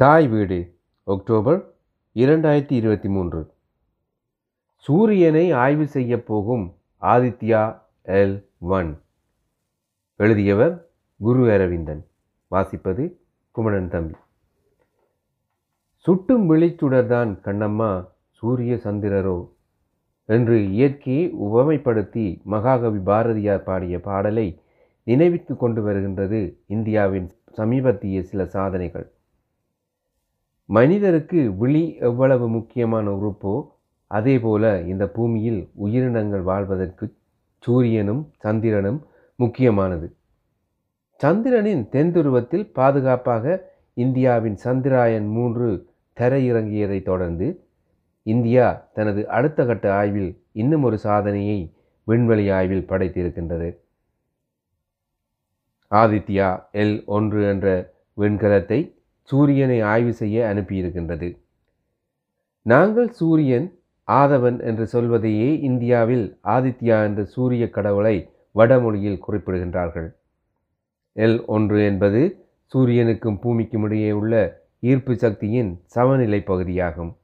தாய் வீடு அக்டோபர் இரண்டாயிரத்தி இருபத்தி மூன்று. சூரியனை ஆய்வு செய்யப் போகும் ஆதித்யா எல் ஒன். எழுதியவர் குரு அரவிந்தன். வாசிப்பது குமணன் தம்பி. சுட்டும் விழிச்சுடர்தான் கண்ணம்மா சூரிய சந்திரரோ என்று இயற்கையை உவமைப்படுத்தி மகாகவி பாரதியார் பாடிய பாடலை நினைவித்து கொண்டு வருகின்றது இந்தியாவின் சமீபத்திய சில சாதனைகள். மனிதருக்கு விழி எவ்வளவு முக்கியமான உறுப்போ அதே போல இந்த பூமியில் உயிரினங்கள் வாழ்வதற்கு சூரியனும் சந்திரனும் முக்கியமானது. சந்திரனின் தென்துருவத்தில் பாதுகாப்பாக இந்தியாவின் சந்திராயன் மூன்று தரையிறங்கியதைத் தொடர்ந்து இந்தியா தனது அடுத்த கட்ட ஆய்வில் இன்னும் ஒரு சாதனையை விண்வெளி ஆய்வில் படைத்திருக்கின்றது. ஆதித்யா எல் ஒன்று என்ற விண்கலத்தை சூரியனை ஆய்வு செய்ய அனுப்பியிருக்கின்றது. நாங்கள் சூரியன் ஆதவன் என்று சொல்வதையே இந்தியாவில் ஆதித்யா என்ற சூரிய கடவுளை வடமொழியில் குறிப்பிடுகின்றார்கள். எல் ஒன்று என்பது சூரியனுக்கும் பூமிக்கும் இடையே உள்ள ஈர்ப்பு சக்தியின் சமநிலை பகுதியாகும்.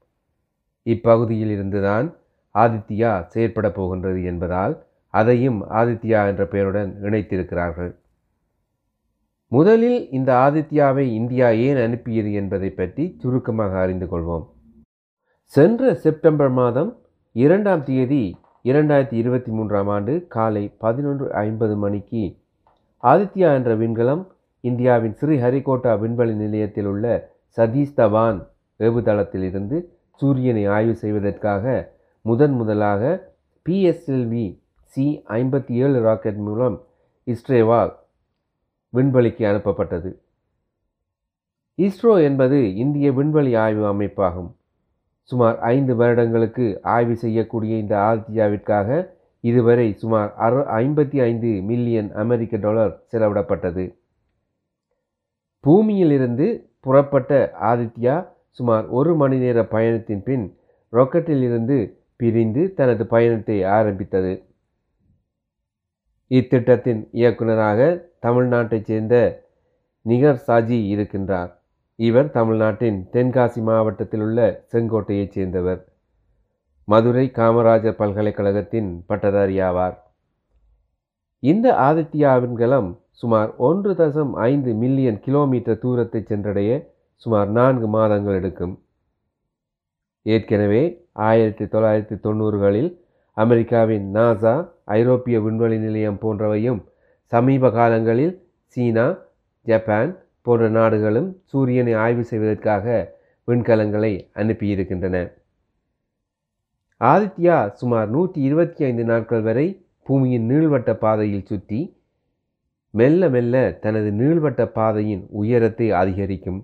இப்பகுதியில் இருந்துதான் ஆதித்யா செயற்பட போகின்றது என்பதால் அதையும் ஆதித்யா என்ற பெயருடன் இணைத்திருக்கிறார்கள். முதலில் இந்த ஆதித்யாவை இந்தியா ஏன் அனுப்பியது என்பதை பற்றி சுருக்கமாக அறிந்து கொள்வோம். சென்ற செப்டம்பர் மாதம் இரண்டாம் தேதி இரண்டாயிரத்தி இருபத்தி மூன்றாம் ஆண்டு காலை பதினொன்று ஐம்பது மணிக்கு ஆதித்யா என்ற விண்கலம் இந்தியாவின் ஸ்ரீஹரிகோட்டா விண்வெளி நிலையத்தில் உள்ள சதீஷ் தவான் ஏவுதளத்திலிருந்து சூரியனை ஆய்வு செய்வதற்காக முதன் முதலாக பிஎஸ்எல்வி சி ஐம்பத்தி ஏழு ராக்கெட் மூலம் இஸ்ரேவால் விண்வெளிக்கு அனுப்பப்பட்டது. இஸ்ரோ என்பது இந்திய விண்வெளி ஆய்வு அமைப்பாகும். சுமார் ஐந்து வருடங்களுக்கு ஆய்வு செய்யக்கூடிய இந்த ஆதித்யாவிற்காக இதுவரை சுமார் அறு ஐம்பத்தி ஐந்து மில்லியன் அமெரிக்க டாலர் செலவிடப்பட்டது. பூமியிலிருந்து புறப்பட்ட ஆதித்யா சுமார் ஒரு மணி நேர பயணத்தின் பின் ராக்கெட்டிலிருந்து பிரிந்து தனது பயணத்தை ஆரம்பித்தது. இத்திட்டத்தின் இயக்குநராக தமிழ்நாட்டைச் சேர்ந்த நிகர் சாஜி இருக்கின்றார். இவர் தமிழ்நாட்டின் தென்காசி மாவட்டத்தில் உள்ள செங்கோட்டையைச் சேர்ந்தவர். மதுரை காமராஜர் பல்கலைக்கழகத்தின் பட்டதாரி ஆவார் இந்த ஆதித்யா விண்கலம் சுமார் ஒன்று தசம் ஐந்து மில்லியன் கிலோமீட்டர் தூரத்தை சென்றடைய சுமார் நான்கு மாதங்கள் எடுக்கும். ஏற்கனவே ஆயிரத்தி தொள்ளாயிரத்தி தொண்ணூறுகளில் அமெரிக்காவின் நாசா ஐரோப்பிய விண்வெளி நிலையம் போன்றவையும் சமீப காலங்களில் சீனா ஜப்பான் போன்ற நாடுகளும் சூரியனை ஆய்வு செய்வதற்காக விண்கலங்களை அனுப்பியிருக்கின்றன. ஆதித்யா சுமார் நூற்றி இருபத்தி ஐந்து நாட்கள் வரை பூமியின் நீள்வட்ட பாதையில் சுற்றி மெல்ல மெல்ல தனது நீள்வட்ட பாதையின் உயரத்தை அதிகரிக்கும்.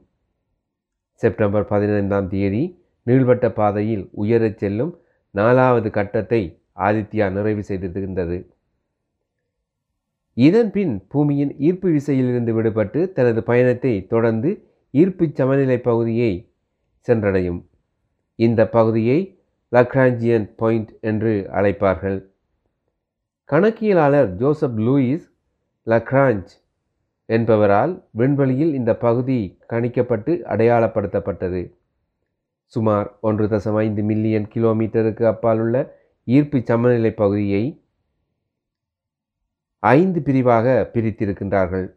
செப்டம்பர் பதினைந்தாம் தேதி நீள்வட்ட பாதையில் உயரச் செல்லும் நாலாவது கட்டத்தை ஆதித்யா நிறைவு செய்திருந்தது இதன் பின் பூமியின் ஈர்ப்பு விசையிலிருந்து விடுபட்டு தனது பயணத்தை தொடர்ந்து ஈர்ப்பு சமநிலை பகுதியை சென்றடையும். இந்த பகுதியை லக்ராஞ்சியன் பாயிண்ட் என்று அழைப்பார்கள். கணக்கியலாளர் ஜோசப் லூயிஸ் லக்ராஞ்ச் என்பவரால் விண்வெளியில் இந்த பகுதி கணிக்கப்பட்டு அடையாளப்படுத்தப்பட்டது. சுமார் ஒன்று தசம் ஐந்து மில்லியன் கிலோமீட்டருக்கு அப்பால் உள்ள ஈர்ப்பு சமநிலை பகுதியை ஐந்து பிரிவாக பிரித்திருக்கின்றார்கள்.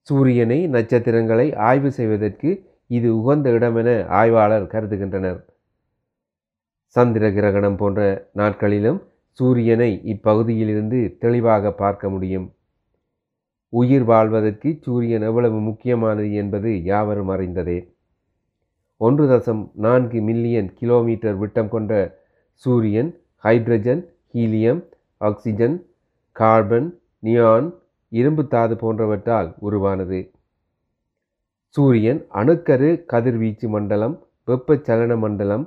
சூரியனை நட்சத்திரங்களை ஆய்வு செய்வதற்கு இது உகந்த இடமென ஆய்வாளர் கருதுகின்றனர். சந்திர கிரகணம் போன்ற நாட்களிலும் சூரியனை இப்பகுதியிலிருந்து தெளிவாக பார்க்க முடியும். உயிர் வாழ்வதற்கு சூரியன் எவ்வளவு முக்கியமானது என்பது யாவரும் அறிந்ததே. ஒன்று தசம் நான்கு மில்லியன் கிலோமீட்டர் விட்டம் கொண்ட சூரியன் hydrogen helium oxygen carbon neon இரும்பு தாது போன்றவற்றால் உருவானது. சூரியன் அணுக்கரு கதிர்வீச்சு மண்டலம் வெப்பச்சலன மண்டலம்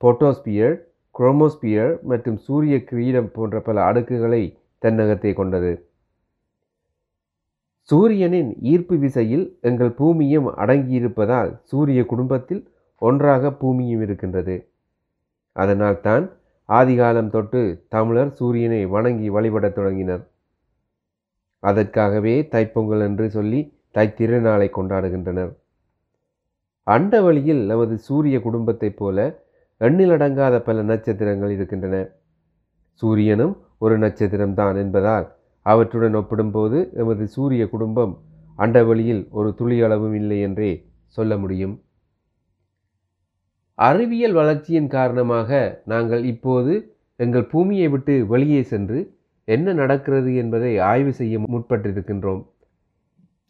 போட்டோஸ்பியர் குரோமோஸ்பியர் மற்றும் சூரிய கிரீடம் போன்ற பல அடுக்குகளை தன்னகத்தை கொண்டது. சூரியனின் ஈர்ப்பு விசையில் எங்கள் பூமியும் அடங்கியிருப்பதால் சூரிய குடும்பத்தில் ஒன்றாக பூமியும் இருக்கின்றது. அதனால் தான் ஆதிகாலம் தொட்டு தமிழர் சூரியனை வணங்கி வழிபடத் தொடங்கினர். அதற்காகவே தைப்பொங்கல் என்று சொல்லி தைத்திருநாளை கொண்டாடுகின்றனர். அண்ட வழியில் நமது சூரிய குடும்பத்தைப் போல எண்ணிலடங்காத பல நட்சத்திரங்கள் இருக்கின்றன. சூரியனும் ஒரு நட்சத்திரம்தான் என்பதால் அவற்றுடன் ஒப்பிடும்போது எமது சூரிய குடும்பம் அண்டவெளியில் ஒரு துளியளவும் இல்லை என்றே சொல்ல முடியும். அறிவியல் வளர்ச்சியின் காரணமாக நாங்கள் இப்போது எங்கள் பூமியை விட்டு வெளியே சென்று என்ன நடக்கிறது என்பதை ஆய்வு செய்ய முற்பட்டிருக்கின்றோம்.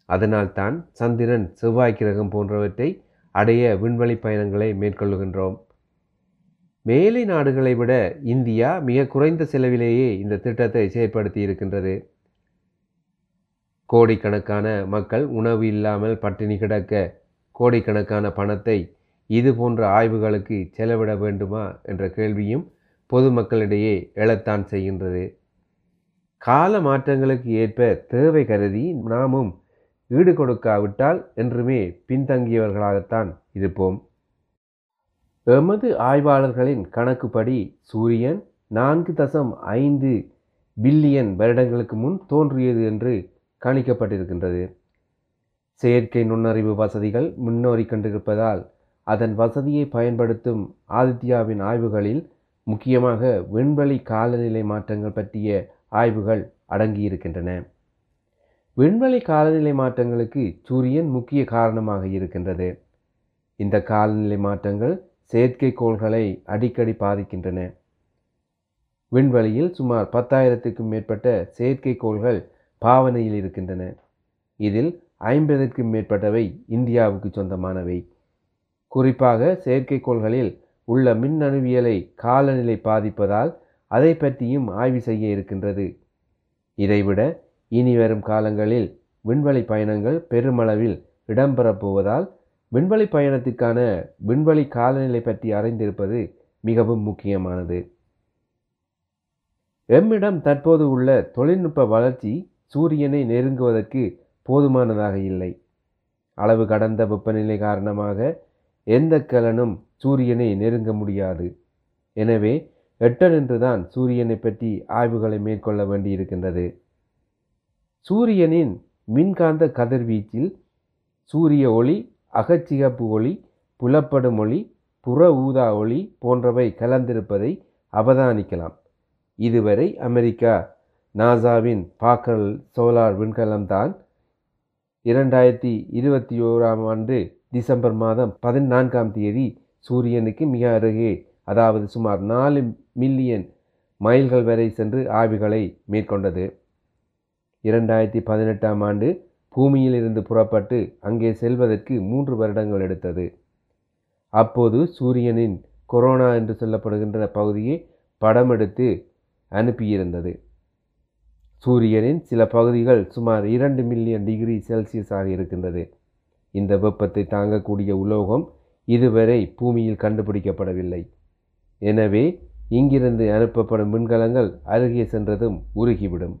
அதனால்தான் சந்திரன் செவ்வாய் கிரகம் போன்றவற்றை அடைய விண்வெளி பயணங்களை மேற்கொள்கின்றோம் மேலை நாடுகளை விட இந்தியா மிக குறைந்த செலவிலேயே இந்த திட்டத்தை செயற்படுத்தி இருக்கின்றது கோடிக்கணக்கான மக்கள் உணவு இல்லாமல் பட்டினி கிடக்க கோடிக்கணக்கான பணத்தை இது போன்ற ஆய்வுகளுக்கு செலவிட வேண்டுமா என்ற கேள்வியும் பொதுமக்களிடையே எழத்தான் செய்கின்றது. கால மாற்றங்களுக்கு ஏற்ப தேவை கருதி நாமும் ஈடு கொடுக்காவிட்டால் என்றுமே பின்தங்கியவர்களாகத்தான் இருப்போம். எமது ஆய்வாளர்களின் கணக்குப்படி சூரியன் நான்கு தசம் ஐந்து பில்லியன் வருடங்களுக்கு முன் தோன்றியது என்று கணிக்கப்பட்டிருக்கின்றது. செயற்கை நுண்ணறிவு வசதிகள் முன்னோறி கண்டிருப்பதால் அதன் வசதியை பயன்படுத்தும் ஆதித்யாவின் ஆய்வுகளில் முக்கியமாக விண்வெளி காலநிலை மாற்றங்கள் பற்றிய ஆய்வுகள் அடங்கியிருக்கின்றன. விண்வெளி காலநிலை மாற்றங்களுக்கு சூரியன் முக்கிய காரணமாக இருக்கின்றது. இந்த காலநிலை மாற்றங்கள் செயற்கைக்கோள்களை அடிக்கடி பாதிக்கின்றன. விண்வெளியில் சுமார் பத்தாயிரத்துக்கும் மேற்பட்ட செயற்கைக்கோள்கள் பாவனையில் இருக்கின்றன. இதில் ஐம்பதற்கும் மேற்பட்டவை இந்தியாவுக்கு சொந்தமானவை. குறிப்பாக செயற்கைக்கோள்களில் உள்ள மின்னணுவியலை காலநிலை பாதிப்பதால் அதை பற்றியும் ஆய்வு செய்ய இருக்கின்றது. இதைவிட இனி வரும் காலங்களில் விண்வெளி பயணங்கள் பெருமளவில் இடம்பெறப் போவதால் விண்வெளி பயணத்திற்கான விண்வெளி காலநிலை பற்றி அறிந்திருப்பது மிகவும் முக்கியமானது. எம்மிடம் தற்போது உள்ள தொழில்நுட்ப வளர்ச்சி சூரியனை நெருங்குவதற்கு போதுமானதாக இல்லை. அளவு கடந்த வெப்பநிலை காரணமாக எந்த கலனும் சூரியனை நெருங்க முடியாது. எனவே எட்டனென்றுதான் சூரியனை பற்றி ஆய்வுகளை மேற்கொள்ள வேண்டியிருக்கின்றது. சூரியனின் மின்காந்த கதிர்வீச்சில் சூரிய ஒளி அகச்சிகப்பு ஒளி புலப்படும் ஒளி புற ஊதா ஒளி போன்றவை கலந்திருப்பதை அவதானிக்கலாம். இதுவரை அமெரிக்கா நாசாவின் பாக்கல் சோலார் விண்கலம்தான் இரண்டாயிரத்தி இருபத்தி ஓராம் ஆண்டு டிசம்பர் மாதம் பதினான்காம் தேதி சூரியனுக்கு மிக அருகே அதாவது சுமார் நாலு மில்லியன் மைல்கள் வரை சென்று ஆய்வுகளை மேற்கொண்டது. இரண்டாயிரத்தி பதினெட்டாம் ஆண்டு பூமியில் இருந்து புறப்பட்டு அங்கே செல்வதற்கு மூன்று வருடங்கள் எடுத்தது. அப்போது சூரியனின் கொரோனா என்று சொல்லப்படுகின்ற பகுதியை படம் எடுத்து அனுப்பியிருந்தது. சூரியனின் சில பகுதிகள் சுமார் இரண்டு மில்லியன் டிகிரி செல்சியஸாக இருக்கின்றது. இந்த வெப்பத்தை தாங்கக்கூடிய உலோகம் இதுவரை பூமியில் கண்டுபிடிக்கப்படவில்லை. எனவே இங்கிருந்து அனுப்பப்படும் விண்கலங்கள் அருகே சென்றதும் உருகிவிடும்.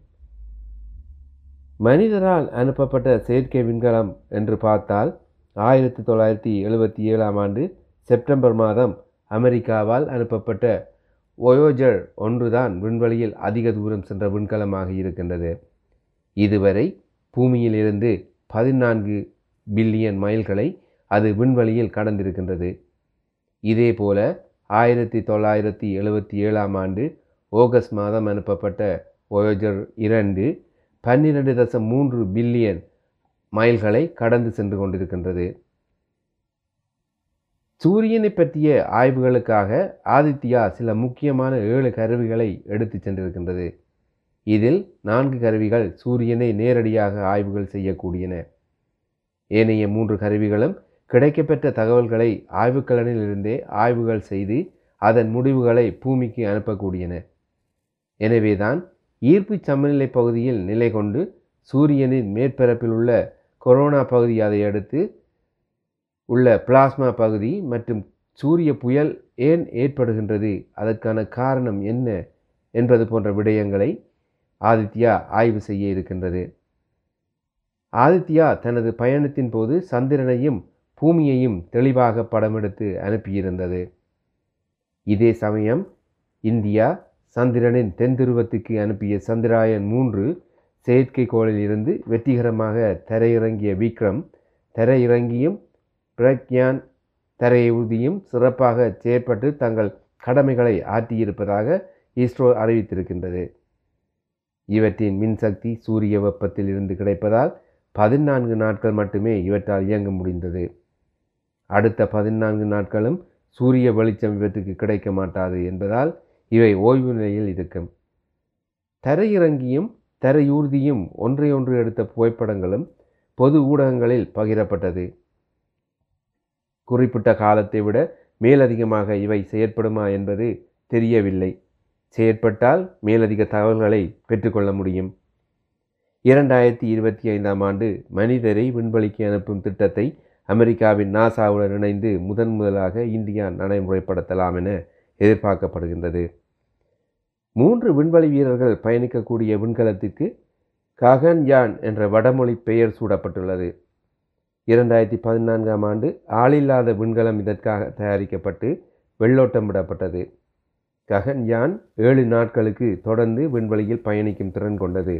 மனிதரால் அனுப்பப்பட்ட செயற்கை விண்கலம் என்று பார்த்தால் ஆயிரத்தி தொள்ளாயிரத்தி எழுபத்தி ஏழாம் ஆண்டு செப்டம்பர் மாதம் அமெரிக்காவால் அனுப்பப்பட்ட ஒயோஜர் ஒன்றுதான் விண்வெளியில் அதிக தூரம் சென்ற விண்கலமாக இருக்கின்றது. இதுவரை பூமியிலிருந்து பதினான்கு பில்லியன் மைல்களை அது விண்வெளியில் கடந்திருக்கின்றது. இதேபோல ஆயிரத்தி தொள்ளாயிரத்தி எழுபத்தி ஏழாம் ஆண்டு ஆகஸ்ட் மாதம் அனுப்பப்பட்ட ஒயோஜர் இரண்டு பன்னிரண்டு தசம் மூன்று பில்லியன் மைல்களை கடந்து சென்று கொண்டிருக்கின்றது. சூரியனை பற்றிய ஆய்வுகளுக்காக ஆதித்யா சில முக்கியமான ஏழு கருவிகளை எடுத்து சென்றிருக்கின்றது. இதில் நான்கு கருவிகள் சூரியனை நேரடியாக ஆய்வுகள் செய்யக்கூடியன. ஏனைய மூன்று கருவிகளும் கிடைக்கப்பெற்ற தகவல்களை ஆய்வுக்கலனிலிருந்தே ஆய்வுகள் செய்து அதன் முடிவுகளை பூமிக்கு அனுப்பக்கூடியன. எனவேதான் ஈர்ப்பு சமநிலை பகுதியில் நிலை கொண்டு சூரியனின் மேற்பரப்பில் உள்ள கொரோனா பகுதி அதை அடுத்து உள்ள பிளாஸ்மா பகுதி மற்றும் சூரிய புயல் ஏன் ஏற்படுகின்றது அதற்கான காரணம் என்ன என்பது போன்ற விடயங்களை ஆதித்யா ஆய்வு செய்ய இருக்கின்றது. ஆதித்யா தனது பயணத்தின் போது சந்திரனையும் பூமியையும் தெளிவாக படமெடுத்து அனுப்பியிருந்தது. இதே சமயம் இந்தியா சந்திரனின் தென்திருவத்துக்கு அனுப்பிய சந்திராயன் மூன்று செயற்கைக்கோளில் இருந்து வெற்றிகரமாக தரையிறங்கிய விக்ரம் தரையிறங்கியும் பிரக்யான் தரையூதியும் சிறப்பாக செயற்பட்டு தங்கள் கடமைகளை ஆற்றியிருப்பதாக இஸ்ரோ அறிவித்திருக்கின்றது. இவற்றின் மின்சக்தி சூரிய வெப்பத்தில் இருந்து கிடைப்பதால் பதினான்கு நாட்கள் மட்டுமே இவற்றால் இயங்க முடிந்தது. அடுத்த பதினான்கு நாட்களும் சூரிய வெளிச்சம் இவற்றுக்கு கிடைக்க மாட்டாது என்பதால் இவை ஓய்வு நிலையில் இருக்கும். தரையிறங்கியும் தரையூர்தியும் ஒன்றையொன்று எடுத்த புகைப்படங்களும் பொது ஊடகங்களில் பகிரப்பட்டது. குறிப்பிட்ட காலத்தை விட மேலதிகமாக இவை செயற்படுமா என்பது தெரியவில்லை. செயற்பட்டால் மேலதிக தகவல்களை பெற்றுக்கொள்ள முடியும். இரண்டாயிரத்தி இருபத்தி ஐந்தாம் ஆண்டு மனிதரை விண்வெளிக்கு அனுப்பும் திட்டத்தை அமெரிக்காவின் நாசாவுடன் இணைந்து முதன் முதலாக இந்தியா நடைமுறைப்படுத்தலாம் என எதிர்பார்க்கப்படுகின்றது. மூன்று விண்வெளி வீரர்கள் பயணிக்கக்கூடிய விண்கலத்திற்கு ககன்யான் என்ற வடமொழி பெயர் சூடப்பட்டுள்ளது. இரண்டாயிரத்தி பதினான்காம் ஆண்டு ஆளில்லாத விண்கலம் இதற்காக தயாரிக்கப்பட்டு வெள்ளோட்டம் விடப்பட்டது ககன்யான் ஏழு நாட்களுக்கு தொடர்ந்து விண்வெளியில் பயணிக்கும் திறன் கொண்டது.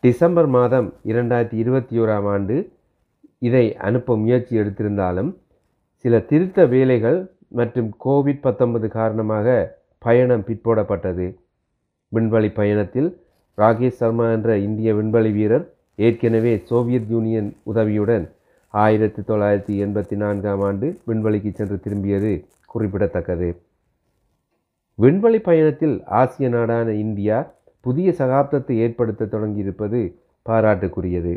டிசம்பர் மாதம் இரண்டாயிரத்தி இருபத்தி ஓராம் ஆண்டு இதை அனுப்ப முயற்சி எடுத்திருந்தாலும் சில திருத்த வேலைகள் மற்றும் கோவிட் பத்தொன்பது காரணமாக பயணம் பிற்போடப்பட்டது. விண்வெளி பயணத்தில் ராகேஷ் சர்மா என்ற இந்திய விண்வெளி வீரர் ஏற்கனவே சோவியத் யூனியன் உதவியுடன் ஆயிரத்தி தொள்ளாயிரத்தி எண்பத்தி நான்காம் ஆண்டு விண்வெளிக்கு சென்று திரும்பியது குறிப்பிடத்தக்கது. விண்வெளி பயணத்தில் ஆசிய நாடான இந்தியா புதிய சகாப்தத்தை ஏற்படுத்த தொடங்கியிருப்பது பாராட்டுக்குரியது.